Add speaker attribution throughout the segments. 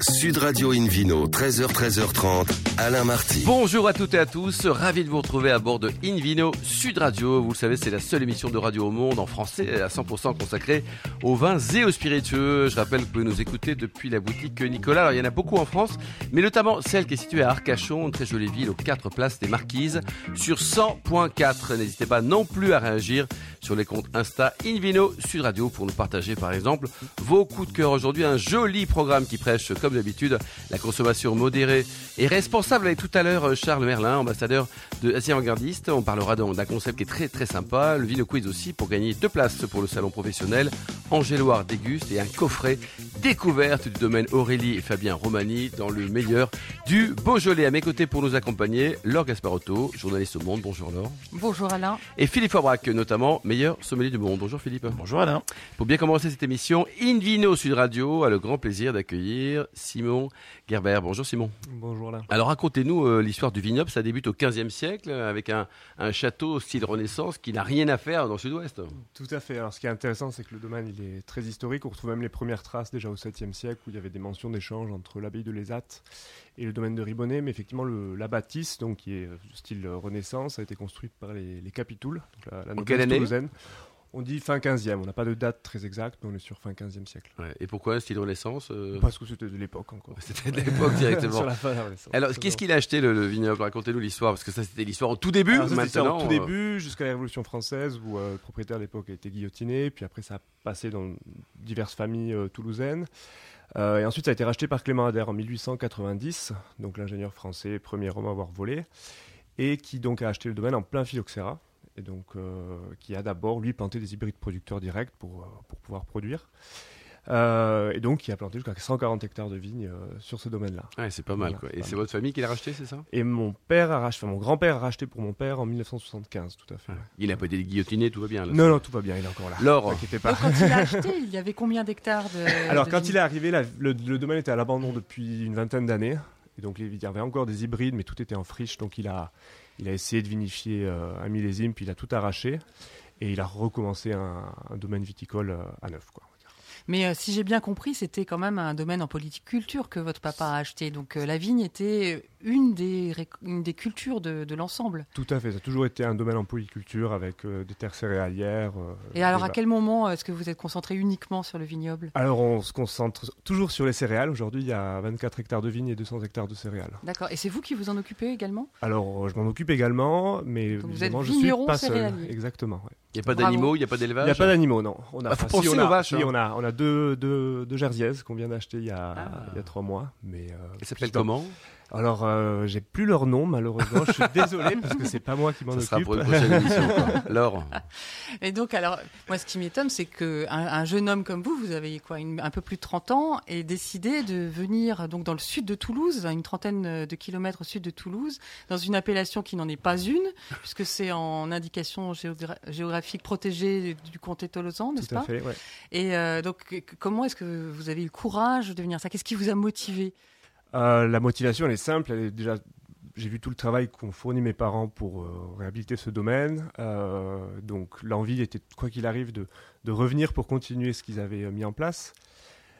Speaker 1: Sud Radio Invino, 13h, 13h30, Alain Marty.
Speaker 2: Bonjour à toutes et à tous, ravi de vous retrouver à bord de Invino Sud Radio. Vous le savez, c'est la seule émission de radio au monde en français à 100% consacrée aux vins et aux spiritueux. Je rappelle que vous pouvez nous écouter depuis la boutique Nicolas. Alors, il y en a beaucoup en France, mais notamment celle qui est située à Arcachon, une très jolie ville aux 4 places des Marquises, sur 100.4. N'hésitez pas non plus à réagir sur les comptes Insta Invino Sud Radio pour nous partager par exemple vos coups de cœur. Aujourd'hui, un joli programme qui prêche comme d'habitude la consommation modérée et responsable. Avec tout à l'heure euh, Charles Merlin, ambassadeur de Asie Avant-Gardiste. On parlera d'un concept qui est très très sympa. Le Vino Quiz aussi pour gagner deux places pour le salon professionnel. Angéloire déguste et un coffret découverte du domaine Aurélie et Fabien Romani dans le meilleur du Beaujolais. À mes côtés pour nous accompagner, Laure Gasparotto, journaliste au Monde. Bonjour Laure.
Speaker 3: Bonjour Alain.
Speaker 2: Et Philippe Fabrac, notamment meilleur sommelier du monde. Bonjour Philippe.
Speaker 4: Bonjour Alain.
Speaker 2: Pour bien commencer cette émission, Invino Sud Radio a le grand plaisir d'accueillir Simon Gerber. Bonjour Simon.
Speaker 5: Bonjour Alain.
Speaker 2: Alors racontez-nous euh, l'histoire du vignoble. Ça débute au 15e siècle avec un, un château style Renaissance qui n'a rien à faire dans le sud-ouest.
Speaker 5: Tout à fait. Alors ce qui est intéressant, c'est que le domaine il est très historique. On retrouve même les premières traces déjà au 7e siècle où il y avait des mentions d'échanges entre l'abbaye de Lézat et le domaine de Ribonnet. Mais effectivement, le, la bâtisse, donc, qui est du style Renaissance, a été construite par les, les Capitouls, donc la, la
Speaker 2: En quelle année?
Speaker 5: On dit fin 15e, on n'a pas de date très exacte, mais on est sur fin 15e siècle.
Speaker 2: Ouais. Et pourquoi un style Renaissance euh,
Speaker 5: Parce que c'était de l'époque encore.
Speaker 2: C'était de l'époque directement.
Speaker 5: sur la fin de la Renaissance.
Speaker 2: Alors, qu'est-ce qu'il a acheté le, le vignoble? Racontez-nous l'histoire, parce que ça c'était l'histoire au tout début.
Speaker 5: Alors,
Speaker 2: Maintenant,
Speaker 5: en tout
Speaker 2: euh,
Speaker 5: début, jusqu'à la Révolution française, où euh, le propriétaire à l'époque a été guillotiné, puis après ça a passé dans diverses familles euh, toulousaines. Et ensuite, ça a été racheté par Clément Ader en 1890, donc l'ingénieur français, premier homme à avoir volé, et qui donc a acheté le domaine en plein phylloxéra, et donc euh, qui a d'abord, lui, planté des hybrides producteurs directs pour, euh, pour pouvoir produire. Euh, et donc, qui a planté jusqu'à 140 hectares de vignes euh, sur ce domaine-là.
Speaker 2: Ouais, c'est pas mal.
Speaker 5: Voilà,
Speaker 2: Quoi.
Speaker 5: pas
Speaker 2: Et c'est votre famille qui l'a racheté, c'est ça?
Speaker 5: Et mon père a racheté, enfin, mon grand-père a racheté pour mon père en 1975, tout à fait.
Speaker 2: Il n'a pas été guillotiné, tout va bien. Là.
Speaker 5: Non, non, tout va bien, il est encore là. T'inquiétez pas.
Speaker 3: Quand il a acheté, il y avait combien d'hectares de.
Speaker 5: Alors,
Speaker 3: de
Speaker 5: quand
Speaker 3: vignes
Speaker 5: il est arrivé, la- le, le domaine était à l'abandon depuis une vingtaine d'années. Et donc, il y avait encore des hybrides, mais tout était en friche. Donc, il a, il a essayé de vinifier euh, un millésime, puis il a tout arraché. Et il a recommencé un, domaine viticole euh, à neuf.
Speaker 3: Mais euh, si j'ai bien compris, c'était quand même un domaine en politique culture que votre papa a acheté. Donc euh, la vigne était une des, une des cultures de, de l'ensemble.
Speaker 5: Tout à fait. Ça a toujours été un domaine en polyculture avec euh, des terres céréalières. euh,
Speaker 3: Et alors, à quel moment est-ce que vous êtes concentré uniquement sur le vignoble?
Speaker 5: Alors, on se concentre toujours sur les céréales. Aujourd'hui, il y a 24 hectares de vignes et 200 hectares de céréales.
Speaker 3: D'accord. Et c'est vous qui vous en occupez également?
Speaker 5: Alors, euh, je m'en occupe également, mais
Speaker 3: Donc vous êtes
Speaker 5: je suis
Speaker 3: vigneron
Speaker 5: pas seul.
Speaker 3: céréalier.
Speaker 5: Exactement. ouais.
Speaker 2: il n'y a pas d'animaux, il n'y a pas
Speaker 5: Il
Speaker 2: d'élevage
Speaker 5: n'y a pas d'animaux, non. On a,
Speaker 2: Bah, faut
Speaker 5: si,
Speaker 2: penser
Speaker 5: on a,
Speaker 2: aux vaches,
Speaker 5: si,
Speaker 2: hein.
Speaker 5: on a, on a deux, deux, deux jersiaises qu'on vient d'acheter il y a,
Speaker 2: Ah.
Speaker 5: il y a trois mois. Mais, euh,
Speaker 2: Ça s'appelle comment?
Speaker 5: Alors, euh, j'ai plus leur nom, malheureusement. je suis désolé parce que c'est pas moi qui m'en
Speaker 2: Ça sera
Speaker 5: occupe.
Speaker 2: pour une prochaine émission. quoi. Laure,
Speaker 3: Et donc, alors, moi, ce qui m'étonne, c'est que un, un jeune homme comme vous, vous avez quoi, une- un peu plus de 30 ans, et décidé de venir donc dans le sud de Toulouse, à une trentaine de kilomètres au sud de Toulouse, dans une appellation qui n'en est pas une, puisque c'est en indication géogra- géographique protégée du comté Tolosan, n'est-ce
Speaker 5: Tout à
Speaker 3: pas?
Speaker 5: fait, ouais.
Speaker 3: Et euh, donc, comment est-ce que vous avez eu le courage de venir? Ça Qu'est-ce qui vous a motivé?
Speaker 5: Euh, la motivation, elle est simple. J'ai vu tout le travail qu'ont fourni mes parents pour euh, réhabiliter ce domaine. Euh, donc, l'envie était, quoi qu'il arrive, de, revenir pour continuer ce qu'ils avaient mis en place.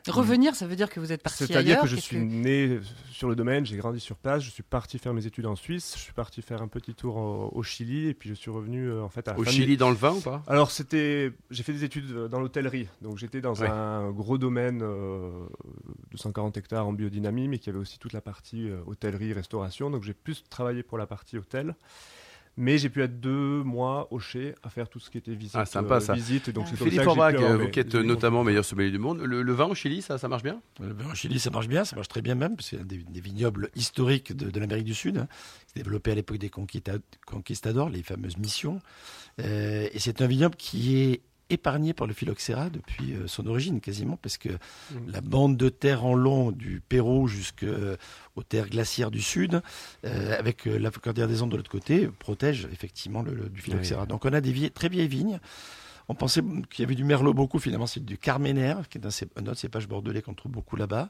Speaker 3: Revenir, ça veut dire que vous êtes parti
Speaker 5: C'est-à-dire que je suis né sur le domaine, j'ai grandi sur place, je suis parti faire mes études en Suisse, je suis parti faire un petit tour au, au Chili, et puis je suis revenu euh, en fait à
Speaker 2: au
Speaker 5: de
Speaker 2: Chili dans le vin ou pas?
Speaker 5: Alors c'était, j'ai fait des études euh, dans l'hôtellerie, donc j'étais dans
Speaker 2: Ouais.
Speaker 5: un gros domaine euh, de 140 hectares en biodynamie, mais qui avait aussi toute la partie euh, hôtellerie, restauration, donc j'ai plus travaillé pour la partie hôtel. Mais j'ai pu être deux mois au Chez à faire tout ce qui était visite.
Speaker 2: Ah, sympa, ça.
Speaker 5: visite, donc c'est comme
Speaker 2: Philippe Forbach,
Speaker 5: avoir
Speaker 2: vous qui êtes
Speaker 5: mes
Speaker 2: notamment meilleur sommelier du monde, le, le vin au Chili, ça, ça marche bien?
Speaker 4: Le vin au Chili, ça marche bien, ça marche très bien même, parce que c'est un des, des vignobles historiques de, de l'Amérique du Sud, hein, qui s'est développé à l'époque des conquista- conquistadors, les fameuses missions. Euh, et c'est un vignoble qui est épargné par le phylloxéra depuis euh, son origine quasiment, parce que la bande de terre en long du Pérou jusqu'aux terres glaciaires du sud, euh, avec euh, la cordillère des Andes de l'autre côté, protège effectivement le, le- du phylloxéra. Donc on a des très vieilles vignes. On pensait qu'il y avait du merlot beaucoup, finalement c'est du carménère, qui est un, autre cépage bordelais qu'on trouve beaucoup là-bas.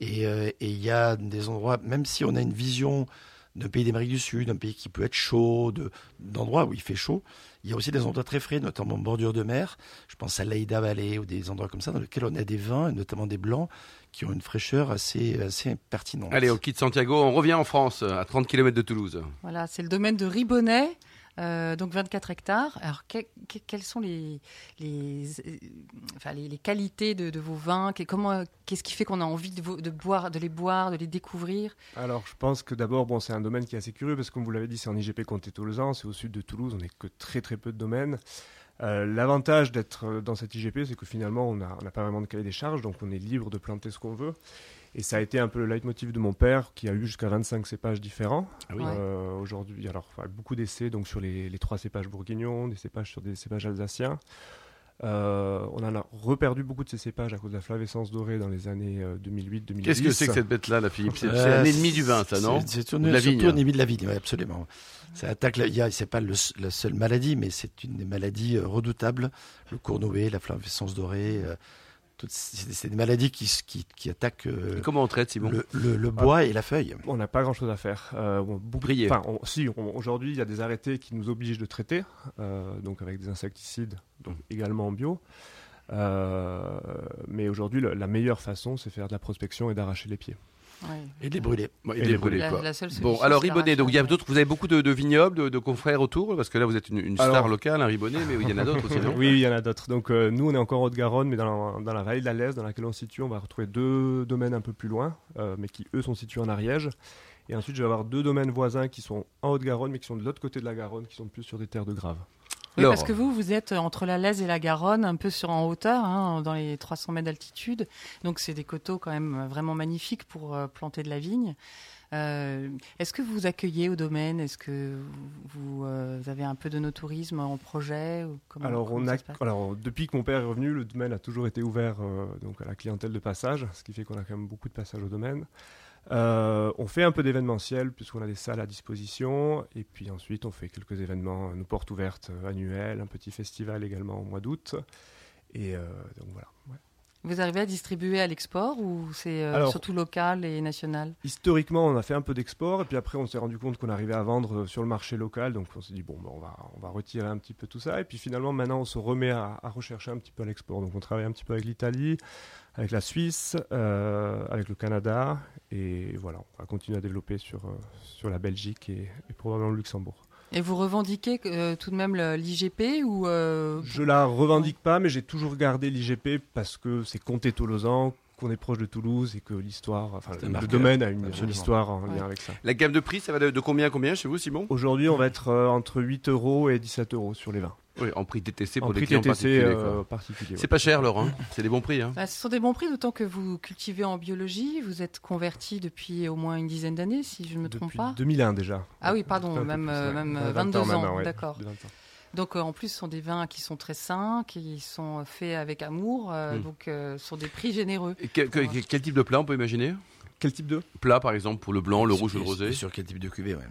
Speaker 4: Et euh, et il y a des endroits, même si on a une vision d'un pays d'Amérique du Sud, un pays qui peut être chaud, de- d'endroits où il fait chaud. Il y a aussi des endroits très frais, notamment en bordure de mer. Je pense à l'Aïda Valley ou des endroits comme ça, dans lesquels on a des vins, et notamment des blancs, qui ont une fraîcheur assez, assez pertinente.
Speaker 2: Allez, on quitte Santiago, on revient en France, à 30 km de Toulouse.
Speaker 3: Voilà, c'est le domaine de Ribonnet, euh, donc 24 hectares. Alors, que- que- quelles sont les, les, euh, qualités de, vos vins? Qu'est-ce qui fait qu'on a envie de, boire, de les boire, de les découvrir?
Speaker 5: Alors, je pense que d'abord, bon, c'est un domaine qui est assez curieux parce que, comme vous l'avez dit, c'est en IGP Comté Toulousain, c'est au sud de Toulouse, on n'est que très très peu de domaines. Euh, L'avantage d'être dans cette IGP, c'est que finalement, on n'a on n'a pas vraiment de cahier des charges, donc on est libre de planter ce qu'on veut. Et ça a été un peu le leitmotiv de mon père, qui a eu jusqu'à 25 cépages différents.
Speaker 2: Ah oui.
Speaker 5: Euh, Aujourd'hui, alors beaucoup d'essais donc sur les, les trois cépages bourguignons, des cépages sur des cépages alsaciens. Euh, on en a reperdu beaucoup de ces cépages à cause de la flavescence dorée dans les années 2008-2010.
Speaker 2: Qu'est-ce que c'est que cette bête-là, la Philippe? C'est c'est
Speaker 4: Euh,
Speaker 2: un ennemi du vin, ça, non?
Speaker 4: C'est surtout
Speaker 2: vigne?
Speaker 4: un ennemi de la vigne, ouais, absolument. Ça attaque. La, il y a- c'est pas le- la seule maladie, mais c'est une des maladies euh, redoutables. Le cournoé, la flavescence dorée, euh, c'est des maladies qui, qui, qui attaquent euh,
Speaker 2: Et Comment on traite, Simon
Speaker 4: le, le- le bois et la feuille?
Speaker 5: On n'a pas grand-chose à faire. Euh,
Speaker 2: Briller.
Speaker 5: Enfin, on- si, aujourd'hui, il y a des arrêtés qui nous obligent de traiter, euh, donc avec des insecticides, donc également en bio. Euh, mais aujourd'hui, la meilleure façon, c'est faire de la prospection et d'arracher les pieds.
Speaker 4: Et les brûler.
Speaker 2: Bon,
Speaker 5: Et
Speaker 2: il est
Speaker 5: les
Speaker 2: brûlé,
Speaker 3: La,
Speaker 2: quoi.
Speaker 3: la seule
Speaker 2: Bon, alors Ribonnet, donc il y a d'autres, vous avez beaucoup de, de vignobles, de, de confrères autour, parce que là vous êtes une, une star
Speaker 5: Alors-
Speaker 2: locale, un Ribonnet, mais il y en a d'autres aussi,
Speaker 5: Oui, il y en a d'autres. Donc euh, nous, on est encore en Haute-Garonne, mais dans la, dans la vallée de la dans laquelle on se situe, on va retrouver deux domaines un peu plus loin, euh, mais qui eux sont situés en Ariège. Et ensuite, je vais avoir deux domaines voisins qui sont en Haute-Garonne, mais qui sont de l'autre côté de la Garonne, qui sont plus sur des terres de Grave.
Speaker 3: Oui, parce que vous, vous êtes entre la Lèze et la Garonne, un peu sur en hauteur, hein, dans les 300 mètres d'altitude. Donc, c'est des coteaux quand même vraiment magnifiques pour euh, planter de la vigne. Euh, Est-ce que vous vous accueillez au domaine? Est-ce que vous, euh, vous avez un peu de no tourisme en projet ou comment,
Speaker 5: Alors,
Speaker 3: comment
Speaker 5: on a, alors, depuis que mon père est revenu, le domaine a toujours été ouvert euh, donc à la clientèle de passage, ce qui fait qu'on a quand même beaucoup de passages au domaine. Euh, on fait un peu d'événementiel puisqu'on a des salles à disposition et puis ensuite on fait quelques événements, nos portes ouvertes euh, annuelles, un petit festival également au mois d'août et euh, donc voilà.
Speaker 3: Vous arrivez à distribuer à l'export ou c'est euh, surtout local et national?
Speaker 5: Historiquement, on a fait un peu d'export et puis après on s'est rendu compte qu'on arrivait à vendre euh, sur le marché local, donc on s'est dit bon, ben, on va on va retirer un petit peu tout ça et puis finalement maintenant on se remet à, à rechercher un petit peu à l'export. Donc on travaille un petit peu avec l'Italie, avec la Suisse, euh, avec le Canada et voilà, on va continuer à développer sur sur la Belgique et, et probablement le Luxembourg.
Speaker 3: Et vous revendiquez euh, tout de même l'IGP ou euh,
Speaker 5: Je la revendique pas, mais j'ai toujours gardé l'IGP parce que c'est comté tolosan, qu'on est proche de Toulouse et que l'histoire, enfin le
Speaker 4: marqueur,
Speaker 5: domaine a une, histoire en
Speaker 3: Ouais.
Speaker 5: lien avec ça.
Speaker 2: La gamme de prix, ça va de, de combien à combien chez vous, Simon?
Speaker 5: Aujourd'hui, on va être euh, entre 8 euros et 17 euros sur les vins.
Speaker 2: Oui, en prix TTC pour
Speaker 5: en
Speaker 2: des
Speaker 5: prix
Speaker 2: clients
Speaker 5: TTC
Speaker 2: particuliers.
Speaker 5: euh,
Speaker 2: quoi.
Speaker 5: particulier.
Speaker 2: C'est
Speaker 5: ouais.
Speaker 2: pas cher, Laure, hein c'est des bons prix. Hein
Speaker 3: Bah, ce sont des bons prix, d'autant que vous cultivez en biologie. Vous êtes converti depuis au moins une dizaine d'années, si je ne me trompe pas.
Speaker 5: 2001 déjà.
Speaker 3: Ah oui, pardon, même,
Speaker 5: plus,
Speaker 3: euh,
Speaker 5: ouais.
Speaker 3: même,
Speaker 5: Ouais, 20
Speaker 3: 22 ans,
Speaker 5: ouais,
Speaker 3: d'accord.
Speaker 5: plus de 20 ans.
Speaker 3: Donc euh, en plus, ce sont des vins qui sont très sains, qui sont faits avec amour, euh,
Speaker 2: Mm.
Speaker 3: donc euh, ce sont des prix généreux.
Speaker 2: Et quel, type de plat on peut imaginer?
Speaker 5: Quel type de?
Speaker 2: Plat, par exemple, pour le blanc, le rouge ou le rosé?
Speaker 4: Sur quel type de cuvée, ouais.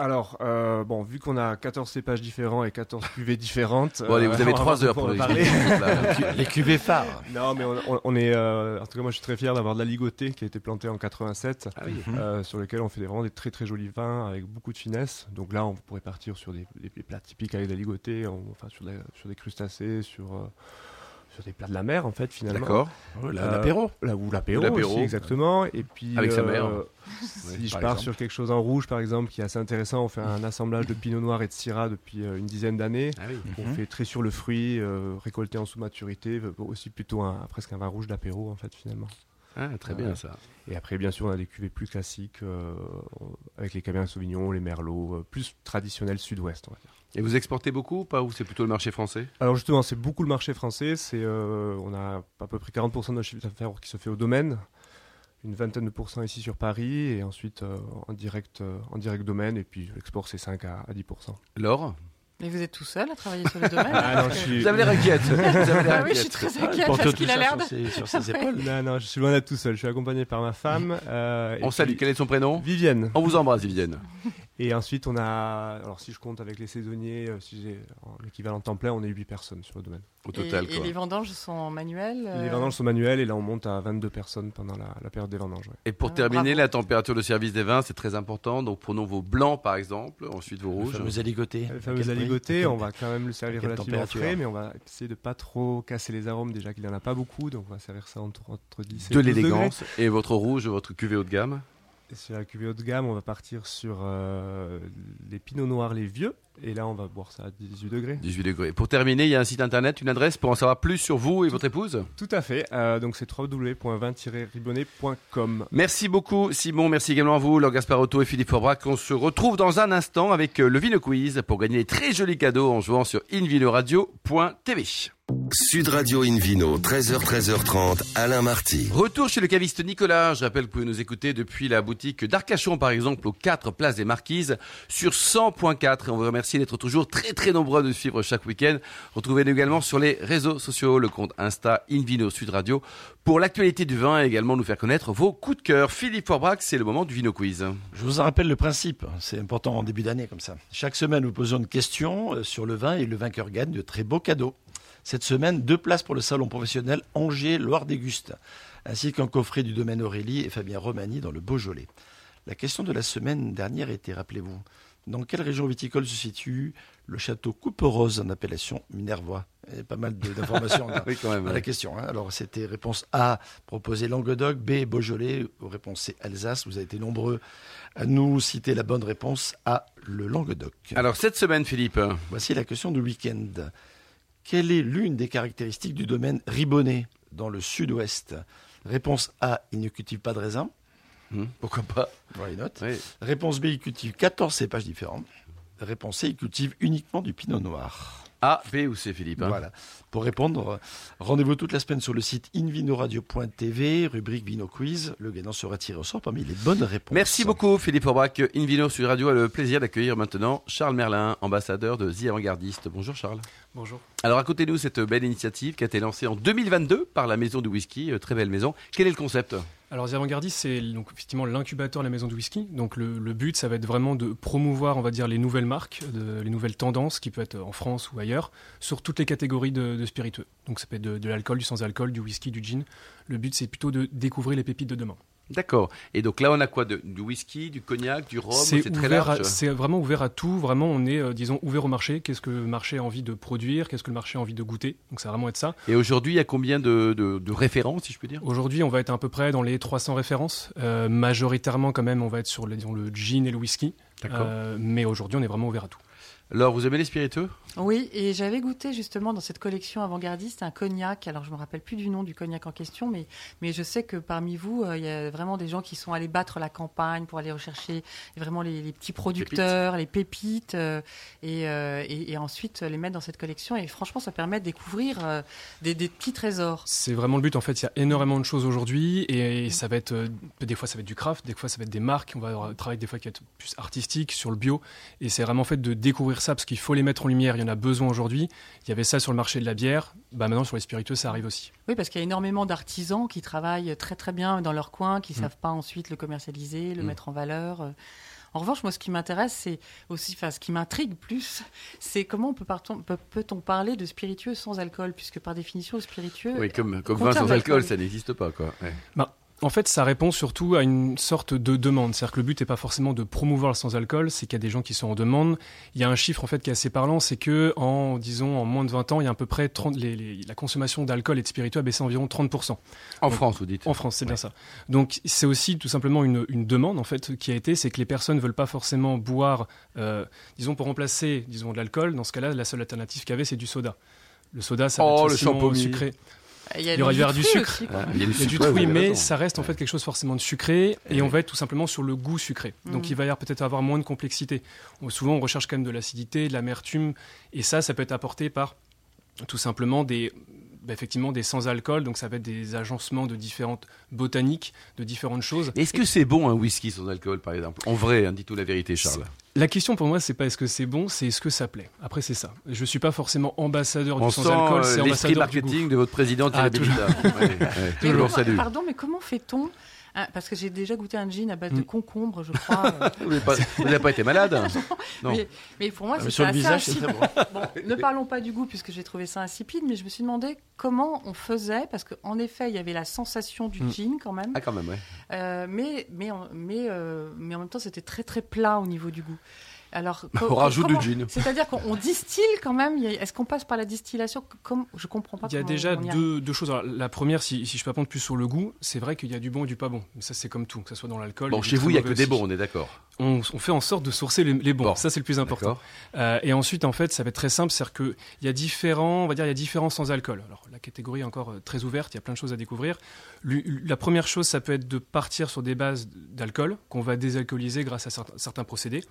Speaker 5: Alors, euh, bon, vu qu'on a 14 cépages différents et 14 cuvées différentes.
Speaker 2: Bon, allez,
Speaker 5: euh,
Speaker 2: vous avez
Speaker 5: on va
Speaker 2: 3 heures pour
Speaker 5: parler.
Speaker 4: Les cuvées phares.
Speaker 5: Non, mais on, est. euh, en tout cas, moi, je suis très fier d'avoir de la ligotée qui a été plantée en 87.
Speaker 2: Ah oui.
Speaker 5: sur lequel on fait vraiment des très très jolis vins avec beaucoup de finesse. Donc là, on pourrait partir sur des, des- des plats typiques avec de la ligotée, on- enfin sur des, sur des crustacés, sur, euh, sur des plats de la mer en fait finalement.
Speaker 2: D'accord.
Speaker 4: La-
Speaker 5: Euh,
Speaker 4: L'apéro.
Speaker 5: Là, ou l'apéro,
Speaker 2: l'apéro.
Speaker 5: aussi, exactement. Et puis,
Speaker 2: Avec sa mère.
Speaker 5: Si
Speaker 2: Oui,
Speaker 5: je
Speaker 2: par
Speaker 5: pars
Speaker 2: exemple.
Speaker 5: sur quelque chose en rouge, par exemple, qui est assez intéressant, on fait un assemblage de pinot noir et de syrah depuis euh, une dizaine d'années.
Speaker 2: Ah oui.
Speaker 5: On
Speaker 4: Mhm.
Speaker 5: fait très sur le fruit, euh, récolté en sous-maturité, euh, aussi plutôt un, presque un vin rouge d'apéro en fait finalement.
Speaker 2: Ah, très bien ça.
Speaker 5: Et après, bien sûr, on a des cuvées plus classiques euh, avec les Cabernet Sauvignon, les Merlots, euh, plus traditionnels sud-ouest. on va dire.
Speaker 2: Et vous exportez beaucoup ou pas Ou c'est plutôt le marché français?
Speaker 5: Alors justement, c'est beaucoup le marché français. C'est, euh, on a à peu près 40% de notre chiffre d'affaires qui se fait au domaine, une vingtaine de pourcents ici sur Paris, et ensuite euh, en direct, en direct domaine, et puis l'export c'est 5 à, à 10%.
Speaker 2: Laure
Speaker 3: Mais vous êtes tout seul à travailler sur le domaine
Speaker 5: Ah non, je suis,
Speaker 2: Vous avez l'air inquiète. Vous avez l'air
Speaker 3: Ah oui, je suis très inquiète parce
Speaker 4: tout
Speaker 3: qu'il a l'air
Speaker 4: sur
Speaker 3: de...
Speaker 4: ses, sur ses épaules.
Speaker 5: non, non, je suis loin d'être tout seul. Je suis accompagné par ma femme. euh,
Speaker 2: On salue.
Speaker 5: puis
Speaker 2: Quel est son prénom?
Speaker 5: Vivienne.
Speaker 2: On vous embrasse, Vivienne.
Speaker 5: Et ensuite, on a, alors si je compte avec les saisonniers, euh, si j'ai en équivalent temps plein, on est 8 personnes sur le domaine.
Speaker 2: Au
Speaker 3: Et,
Speaker 2: total,
Speaker 3: et
Speaker 2: quoi.
Speaker 3: les vendanges sont manuelles euh,
Speaker 5: Les vendanges sont manuelles et là, on monte à 22 personnes pendant la, la période des vendanges. ouais.
Speaker 2: Et pour
Speaker 3: Ah,
Speaker 2: terminer,
Speaker 3: bravo.
Speaker 2: la température de service des vins, c'est très important. Donc prenons vos blancs, par exemple, ensuite vos
Speaker 4: Le
Speaker 2: rouges.
Speaker 4: fameux aligoté.
Speaker 5: Le fameux aligoté, on va quand même le servir relativement
Speaker 4: température
Speaker 5: frais, mais on va essayer de pas trop casser les arômes, déjà qu'il n'y en a pas beaucoup, donc on va servir ça entre, entre 10 et
Speaker 2: De
Speaker 5: 12 degrés.
Speaker 2: l'élégance. Et votre rouge, votre cuvée haut de gamme?
Speaker 5: Sur la cuvée haut de gamme, on va partir sur euh, les pinots noirs, les vieux, et là, on va boire ça à 18 degrés.
Speaker 2: 18 degrés. Pour terminer, il y a un site internet, une adresse pour en savoir plus sur vous et votre épouse?
Speaker 5: Tout à fait, euh, donc c'est www.vin-ribonnet.com.
Speaker 2: Merci beaucoup Simon, merci également à vous, Laure Gasparotto et Philippe Forbrac. On se retrouve dans un instant avec euh, le Vino Quiz pour gagner des très jolis cadeaux en jouant sur invinoradio.tv.
Speaker 1: Sud Radio Invino, 13h, 13h30, Alain Marty.
Speaker 2: Retour chez le caviste Nicolas. Je rappelle que vous pouvez nous écouter depuis la boutique d'Arcachon, par exemple, aux 4 places des Marquises, sur 100.4. Et on vous remercie d'être toujours très très nombreux de suivre chaque week-end. Retrouvez-nous également sur les réseaux sociaux, le compte Insta Invino Sud Radio, pour l'actualité du vin et également nous faire connaître vos coups de cœur. Philippe Forbrac, c'est le moment du Vino Quiz.
Speaker 4: Je vous en rappelle le principe, c'est important en début d'année comme ça. Chaque semaine, nous posons une question euh, sur le vin et le vainqueur gagne de très beaux cadeaux. Cette semaine, deux places pour le salon professionnel Angers-Loire-Déguste, ainsi qu'un coffret du domaine Aurélie et Fabien Romani dans le Beaujolais. La question de la semaine dernière était, rappelez-vous, dans quelle région viticole se situe le château Couperose en appellation Minervois? Il y a pas mal d'informations.
Speaker 2: Oui,
Speaker 4: à la question. hein. Alors, c'était réponse A, proposer Languedoc, B, Beaujolais, réponse C, Alsace. Vous avez été nombreux à nous citer la bonne réponse A, le Languedoc.
Speaker 2: Alors cette semaine, Philippe,
Speaker 4: Voici la question du week-end. Quelle est l'une des caractéristiques du domaine Ribonnet dans le sud-ouest? Réponse A, il ne cultive pas de raisin.
Speaker 2: hmm, pourquoi pas? Oui.
Speaker 4: Réponse B, il cultive 14 cépages différents. Réponse C, il cultive uniquement du pinot noir.
Speaker 2: A, B ou C, Philippe hein
Speaker 4: Voilà. Pour répondre, rendez-vous toute la semaine sur le site invinoradio.tv, rubrique Vino Quiz. Le gagnant sera tiré au sort parmi les bonnes réponses.
Speaker 2: Merci beaucoup Philippe Forbrac. Invino Sud Radio a le plaisir d'accueillir maintenant Charles Merlin, ambassadeur de The Avant-Gardiste. Bonjour Charles.
Speaker 6: Bonjour.
Speaker 2: Alors racontez-nous cette belle initiative qui a été lancée en 2022 par la Maison du Whisky, euh, très belle maison. Quel est le concept?
Speaker 6: Alors, The Avant-Gardiste, c'est donc effectivement l'incubateur de la maison du whisky. Donc, le, but, ça va être vraiment de promouvoir, on va dire, les nouvelles marques, les nouvelles tendances, qui peut être en France ou ailleurs, sur toutes les catégories de, spiritueux. Donc, ça peut être de, de l'alcool, du sans-alcool, du whisky, du gin. Le but, c'est plutôt de découvrir les pépites de demain.
Speaker 2: D'accord. Et donc là on a quoi de, Du whisky, du cognac, du rhum
Speaker 6: C'est
Speaker 2: très large?
Speaker 6: c'est vraiment ouvert à tout. Vraiment, on est, euh, disons, ouvert au marché. Qu'est-ce que le marché a envie de produire? Qu'est-ce que le marché a envie de goûter? Donc, ça va vraiment être ça.
Speaker 2: Et aujourd'hui il y a combien de, de- de références si je peux dire?
Speaker 6: Aujourd'hui, on va être à peu près dans les 300 références. Euh, majoritairement, quand même, on va être sur le, disons, le gin et le whisky.
Speaker 2: D'accord.
Speaker 6: Euh, mais aujourd'hui, on est vraiment ouvert à tout.
Speaker 2: Alors vous aimez les spiritueux
Speaker 3: Oui, et j'avais goûté justement dans cette collection avant-gardiste un cognac. Alors je me rappelle plus du nom du cognac en question, mais, mais je sais que parmi vous, euh, il y a vraiment des gens qui sont allés battre la campagne pour aller rechercher vraiment les, les petits producteurs, les pépites, euh, et, euh, et, et ensuite les mettre dans cette collection. Et franchement, ça permet de découvrir euh, des, des petits trésors.
Speaker 6: C'est vraiment le but. En fait, il y a énormément de choses aujourd'hui et ça va être, euh, des fois, ça va être du craft, des fois, ça va être des marques. On va avoir un travail des fois qui va être plus artistique sur le bio. Et c'est vraiment fait de découvrir ça parce qu'il faut les mettre en lumière. Il y en a besoin aujourd'hui. Il y avait ça sur le marché de la bière. Bah, maintenant, sur les spiritueux, ça arrive aussi.
Speaker 3: Oui, parce qu'il y a énormément d'artisans qui travaillent très très bien dans leur coin,
Speaker 2: Mm.
Speaker 3: qui ne savent pas ensuite le commercialiser, le
Speaker 2: Mm.
Speaker 3: mettre en valeur. euh. En revanche, moi, ce qui m'intéresse, c'est aussi, enfin, ce qui m'intrigue plus, c'est comment on peut peut-on parler de spiritueux sans alcool, puisque par définition, le spiritueux.
Speaker 2: Oui, comme, comme vin sans alcool, ça n'existe pas quoi. Ouais.
Speaker 6: En fait, ça répond surtout à une sorte de demande. C'est-à-dire que le but n'est pas forcément de promouvoir le sans-alcool, c'est qu'il y a des gens qui sont en demande. Il y a un chiffre en fait qui est assez parlant, c'est que en disons en moins de 20 ans, il y a à peu près 30, les- les- la consommation d'alcool et de spiritueux a baissé environ 30%
Speaker 2: En
Speaker 6: Donc,
Speaker 2: France vous dites
Speaker 6: En France, c'est bien ça. Donc c'est aussi tout simplement une, une demande en fait qui a été, c'est que les personnes veulent pas forcément boire, euh, disons pour remplacer, disons de l'alcool. Dans ce cas-là, la seule alternative qu'il y avait, c'est du soda. Le soda, ça va
Speaker 2: Oh,
Speaker 6: être
Speaker 2: le
Speaker 6: sucré.
Speaker 3: Il y, a
Speaker 6: Il y aura
Speaker 3: du
Speaker 6: verre sucre.
Speaker 2: Ah, Il y a du sucre,
Speaker 6: mais ça reste en fait quelque chose forcément de sucré, et on va être tout simplement sur le goût sucré. Donc
Speaker 3: Mhm.
Speaker 6: il va y avoir peut-être avoir moins de complexité. On- souvent, on recherche quand même de l'acidité, de l'amertume, et ça, ça peut être apporté par tout simplement des, bah, effectivement, des sans-alcool. Donc ça va être des agencements de différentes botaniques, de différentes choses.
Speaker 2: Est-ce que c'est bon un whisky sans alcool par exemple? En vrai, hein, dis-nous la vérité Charles.
Speaker 6: La question pour moi, c'est pas est-ce que c'est bon, c'est est-ce que ça plaît. Après, c'est ça. Je suis pas forcément ambassadeur
Speaker 2: On
Speaker 6: du sans-alcool,
Speaker 2: euh,
Speaker 6: c'est ambassadeur du
Speaker 2: marketing de votre président
Speaker 6: Ah,
Speaker 2: Thierry Bellita. Ouais, ouais, le
Speaker 3: comment-
Speaker 2: salue.
Speaker 3: pardon, mais comment fait-on Ah, parce que j'ai déjà goûté un gin à base de
Speaker 6: Mm.
Speaker 3: concombre, je crois.
Speaker 2: Vous n'avez pas, été malade Non.
Speaker 3: mais, mais pour moi,
Speaker 4: Ah, mais
Speaker 3: c'était
Speaker 4: sur le visage, c'est très bon.
Speaker 3: Bon, ne parlons pas du goût puisque j'ai trouvé ça insipide, mais je me suis demandé comment on faisait parce qu'en effet, il y avait la sensation du
Speaker 6: Mm.
Speaker 3: gin quand même,
Speaker 2: Ah, quand même, ouais.
Speaker 3: Euh, mais mais mais euh, mais en même temps, c'était très très plat au niveau du goût. Alors,
Speaker 2: On rajoute
Speaker 3: comment-
Speaker 2: du gin.
Speaker 3: C'est-à-dire qu'on on distille quand même. il y Est-ce qu'on passe par la distillation? Comme je comprends pas.
Speaker 6: Il y a déjà
Speaker 3: y
Speaker 6: deux, deux choses. Alors, la première, si, si je peux plus sur le goût, c'est vrai qu'il y a du bon et du pas bon. Mais ça, c'est comme tout, que ce soit dans l'alcool.
Speaker 2: Bon, chez vous, il n'y a que des bons, on est d'accord.
Speaker 6: On, on fait en sorte de sourcer les, les bons.
Speaker 2: Bon.
Speaker 6: Ça, c'est le plus important. Euh, et ensuite, en fait, ça va être très simple, c'est-à-dire qu'il y a différents, on va dire, il y a différents sans alcool. Alors, la catégorie est encore euh, très ouverte, il y a plein de choses à découvrir. La première chose, ça peut être de partir sur des bases d'alcool qu'on va désalcooliser grâce à certains, certains procédés.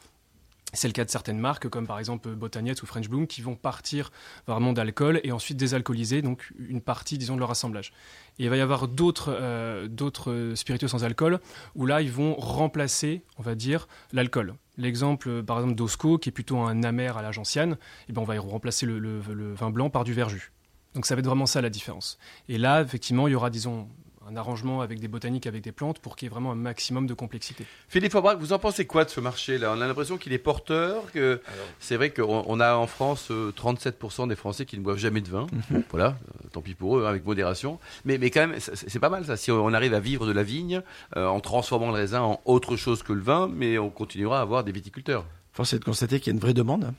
Speaker 6: C'est le cas de certaines marques, comme par exemple Botagnette ou French Bloom, qui vont partir vraiment d'alcool et ensuite désalcooliser donc une partie, disons, de leur assemblage. Et il va y avoir d'autres euh, spiritueux sans alcool où là, ils vont remplacer, on va dire, l'alcool. L'exemple, euh, par exemple, d'Osco, qui est plutôt un amer à la gentiane, eh ben, on va y remplacer le vin blanc par du verjus. Donc ça va être vraiment ça la différence. Et là, effectivement, il y aura, disons, un arrangement avec des botaniques, avec des plantes, pour qu'il y ait vraiment un maximum de complexité.
Speaker 2: Philippe Aubrac, vous en pensez quoi de ce marché-là? On a l'impression qu'il est porteur, que c'est vrai qu'on on a en France euh, 37% des Français qui ne boivent jamais de vin. Bon, voilà, euh, tant pis pour eux, hein, avec modération. Mais, mais quand même, c'est pas mal ça. Si on arrive à vivre de la vigne euh, en transformant le raisin en autre chose que le vin, mais on continuera à avoir des viticulteurs.
Speaker 4: Force est de constater qu'il y a une vraie demande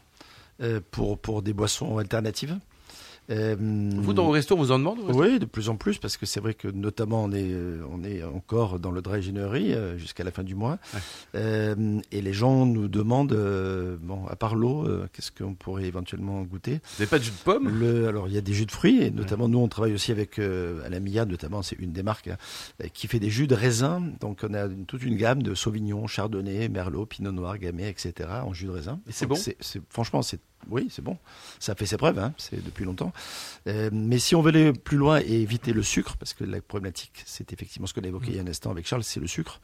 Speaker 4: euh, pour, pour des boissons alternatives. Euh,
Speaker 2: Vous, dans vos restos, on vous en demande
Speaker 4: Oui, de plus en plus, parce que c'est vrai que notamment on est, euh, on est encore dans le dry January euh, jusqu'à la fin du mois.
Speaker 2: Ouais.
Speaker 4: Euh, et les gens nous demandent, euh, bon, à part l'eau, qu'est-ce qu'on pourrait éventuellement goûter?
Speaker 2: Vous n'avez pas de jus de pomme?
Speaker 4: Le, alors il y a des jus de fruits et notamment nous on travaille aussi avec Alamia notamment c'est une des marques hein, qui fait des jus de raisin donc on a une- toute une gamme de Sauvignon, Chardonnay, Merlot, Pinot Noir, Gamay etc en jus de raisin.
Speaker 2: Et c'est bon?
Speaker 4: c'est- Franchement c'est oui c'est bon ça fait ses preuves hein, c'est depuis longtemps. Euh, mais si on veut aller plus loin et éviter le sucre parce que la problématique c'est effectivement ce qu'on a évoqué il y a un instant avec Charles c'est le sucre.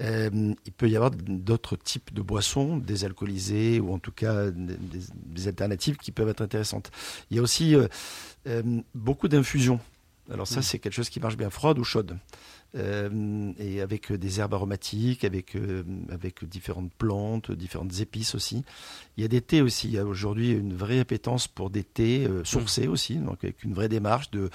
Speaker 4: Euh, il peut y avoir d'autres types de boissons, désalcoolisées ou en tout cas des, alternatives qui peuvent être intéressantes. Il y a aussi euh, beaucoup d'infusions. Alors ça,
Speaker 2: Mm.
Speaker 4: c'est quelque chose qui marche bien froide ou chaude. Euh, et avec euh, des herbes aromatiques, avec, euh, avec différentes plantes, différentes épices aussi. Il y a des thés aussi. Il y a aujourd'hui une vraie appétence pour des thés euh, sourcés aussi, donc avec une vraie démarche de,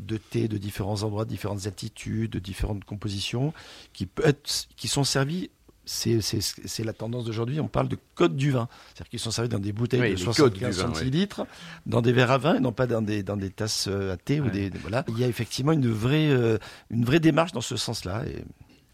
Speaker 4: de thés de différents endroits, de différentes altitudes, de différentes compositions, qui, peut être, qui sont servis c'est la tendance d'aujourd'hui. On parle de code du vin. C'est-à-dire qu'ils sont servis dans des bouteilles
Speaker 2: Oui,
Speaker 4: de
Speaker 2: les codes
Speaker 4: 75
Speaker 2: du vin, oui.
Speaker 4: centilitres, dans des verres à vin et non pas dans des, dans des tasses euh, à thé. Ou
Speaker 2: Ouais.
Speaker 4: des, des- voilà. Il y a effectivement une vraie, euh, une vraie démarche dans ce sens-là. Et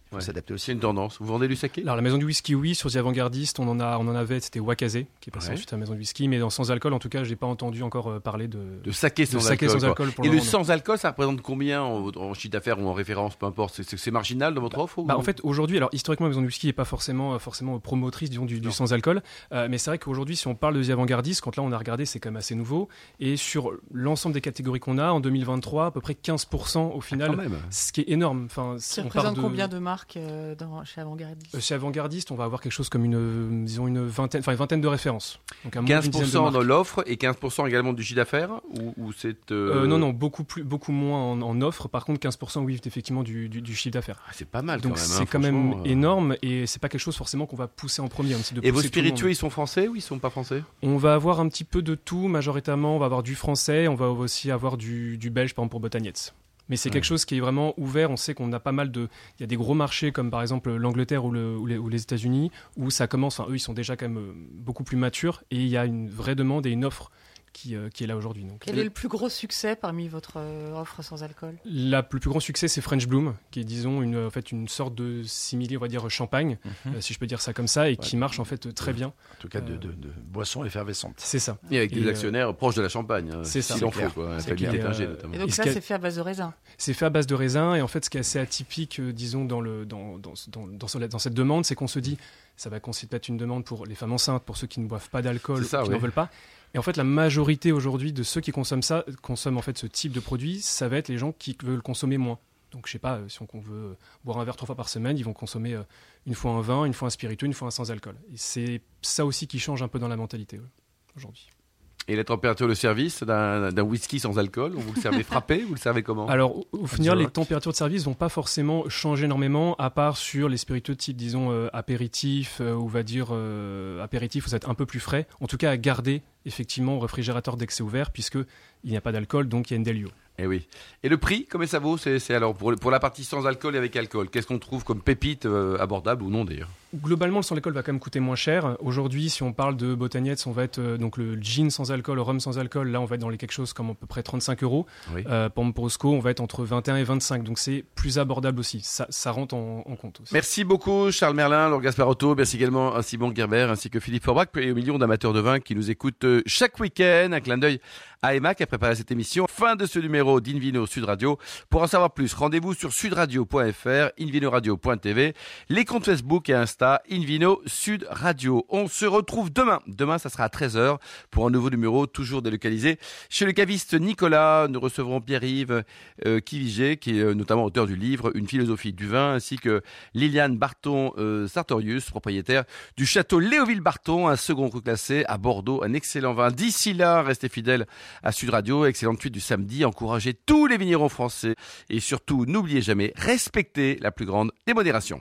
Speaker 4: il faut
Speaker 2: Ouais.
Speaker 4: s'adapter aussi.
Speaker 2: C'est une tendance. Vous vendez du saké
Speaker 6: Alors la maison du whisky, oui, sur The Avant-Gardiste, on en a, on en avait, c'était Wakazé, qui est passé
Speaker 2: Ouais.
Speaker 6: ensuite à la maison du whisky, mais dans sans alcool, en tout cas, j'ai pas entendu encore euh, parler de,
Speaker 2: De saké sans alcool.
Speaker 6: sans alcool pour
Speaker 2: Et
Speaker 6: le
Speaker 2: sans alcool, ça représente combien en, en chiffre d'affaires ou en référence, peu importe? C'est- marginal dans votre offre ou-
Speaker 6: Bah, en fait, aujourd'hui, alors historiquement, la maison du whisky n'est pas forcément, euh, forcément promotrice disons, du, sans-alcool, euh, mais c'est vrai qu'aujourd'hui, si on parle de The Avant-Gardiste, quand là on a regardé, c'est quand même assez nouveau, et sur l'ensemble des catégories qu'on a, en 2023, à peu près 15% au
Speaker 2: Ah,
Speaker 6: final,
Speaker 2: quand même.
Speaker 6: ce qui est énorme. Enfin,
Speaker 3: Ça
Speaker 6: on
Speaker 3: représente
Speaker 6: de-
Speaker 3: combien de marques? Euh, dans, chez Avantgardiste?
Speaker 6: Euh, Chez Avant-Gardiste, on va avoir quelque chose comme une, euh, disons une vingtaine, enfin une vingtaine de références. Donc un moins d'une dizaine de
Speaker 2: 15%
Speaker 6: marques.
Speaker 2: dans l'offre et 15% également du chiffre d'affaires ou, ou c'est euh,
Speaker 6: Euh, non, non, beaucoup, plus, beaucoup moins en, en offre. Par contre, 15% oui, effectivement, du, du, du chiffre d'affaires.
Speaker 2: Ah, C'est pas mal
Speaker 6: Donc
Speaker 2: quand même.
Speaker 6: c'est
Speaker 2: hein,
Speaker 6: quand même
Speaker 2: euh.
Speaker 6: énorme et c'est pas quelque chose forcément qu'on va pousser en premier. c'est de
Speaker 2: Et vos spiritueux, ils sont français ou ils sont pas français?
Speaker 6: On va avoir un petit peu de tout, majoritairement. On va avoir du français, on va aussi avoir du, du belge, par exemple pour Botagnetz. Mais c'est quelque chose qui est vraiment ouvert. On sait qu'on a pas mal de. Il y a des gros marchés comme par exemple l'Angleterre ou, le- ou les, ou les États-Unis où ça commence. Enfin, eux, ils sont déjà quand même euh, beaucoup plus matures et il y a une vraie demande et une offre qui, euh, qui est là aujourd'hui. Donc,
Speaker 3: Quel est le plus gros succès parmi votre euh, offre sans alcool
Speaker 6: La, le plus grand succès, c'est French Bloom, qui est, disons, une, en fait, une sorte de simili, on va dire, champagne,
Speaker 4: Mhm.
Speaker 6: euh, si je peux dire ça comme ça, et qui marche en fait très bien.
Speaker 4: En tout cas, de,
Speaker 6: Euh,
Speaker 4: de, de boissons effervescentes.
Speaker 6: C'est ça.
Speaker 2: Et avec
Speaker 6: Et,
Speaker 2: des
Speaker 6: euh,
Speaker 2: actionnaires proches de la Champagne.
Speaker 6: c'est ça.
Speaker 2: S'il en
Speaker 4: C'est
Speaker 2: faut, quoi.
Speaker 6: C'est euh,
Speaker 2: notamment.
Speaker 3: Et donc
Speaker 6: Et
Speaker 3: ça, c'est fait à base de raisin.
Speaker 6: C'est fait à base de raisin, et en fait, ce qui est assez atypique, euh, disons, dans, le, dans, dans, dans, dans ce- dans cette demande, c'est qu'on se dit, ça va constituer peut-être une demande pour les femmes enceintes, pour ceux qui ne boivent pas d'alcool,
Speaker 2: ça,
Speaker 6: qui
Speaker 2: oui.
Speaker 6: n'en veulent pas. Et en fait, la majorité aujourd'hui de ceux qui consomment ça, consomment en fait ce type de produit, ça va être les gens qui veulent consommer moins. Donc, je sais pas, euh, si on, veut euh, boire un verre trois fois par semaine, ils vont consommer euh, une fois un vin, une fois un spiritueux, une fois un sans alcool. Et c'est ça aussi qui change un peu dans la mentalité aujourd'hui.
Speaker 2: Et la température de service d'un whisky sans alcool, vous le servez frappé, vous le servez comment
Speaker 6: Alors, au, final, les températures de service vont pas forcément changer énormément, à part sur les spiritueux type, disons, euh, apéritif, euh, ou on va dire euh, apéritif, vous êtes un peu plus frais. En tout cas, à garder effectivement au réfrigérateur dès que c'est ouvert, puisque il n'y a pas d'alcool, donc il y a une délio.
Speaker 2: Eh oui. Et le prix, combien ça vaut C'est alors pour, la partie sans alcool et avec alcool. Qu'est-ce qu'on trouve comme pépite euh, abordable ou non d'ailleurs?
Speaker 6: Globalement, le sans alcool va quand même coûter moins cher. Aujourd'hui, si on parle de Botagnettes, on va être euh, donc le gin sans alcool, le rhum sans alcool. Là, on va être dans les quelque chose comme à peu près 35 euros.
Speaker 2: Oui.
Speaker 6: Euh, on va être entre 21 et 25. Donc c'est plus abordable aussi. Ça, ça rentre en, en compte aussi.
Speaker 2: Merci beaucoup Charles Merlin, Laure Gasparotto, merci également à Simon Gerber ainsi que Philippe Forbach et aux millions d'amateurs de vin qui nous écoutent euh, chaque week-end. Un clin d'œil à Emma qui a préparé cette émission. Fin de ce numéro d'Invino Sud Radio. Pour en savoir plus, rendez-vous sur sudradio.fr, invinoradio.tv, les comptes Facebook et Insta, Invino Sud Radio. On se retrouve demain. Demain, ça sera à 13h pour un nouveau numéro toujours délocalisé chez le caviste Nicolas. Nous recevrons Pierre-Yves euh, Kiviger, qui est euh, notamment auteur du livre Une philosophie du vin, ainsi que Liliane Barton euh, propriétaire du château Léoville Barton, un second classé à Bordeaux, un excellent vin. D'ici là, restez fidèles à Sud Radio, excellente suite du samedi, encouragez tous les vignerons français et surtout n'oubliez jamais, respectez la plus grande démodération.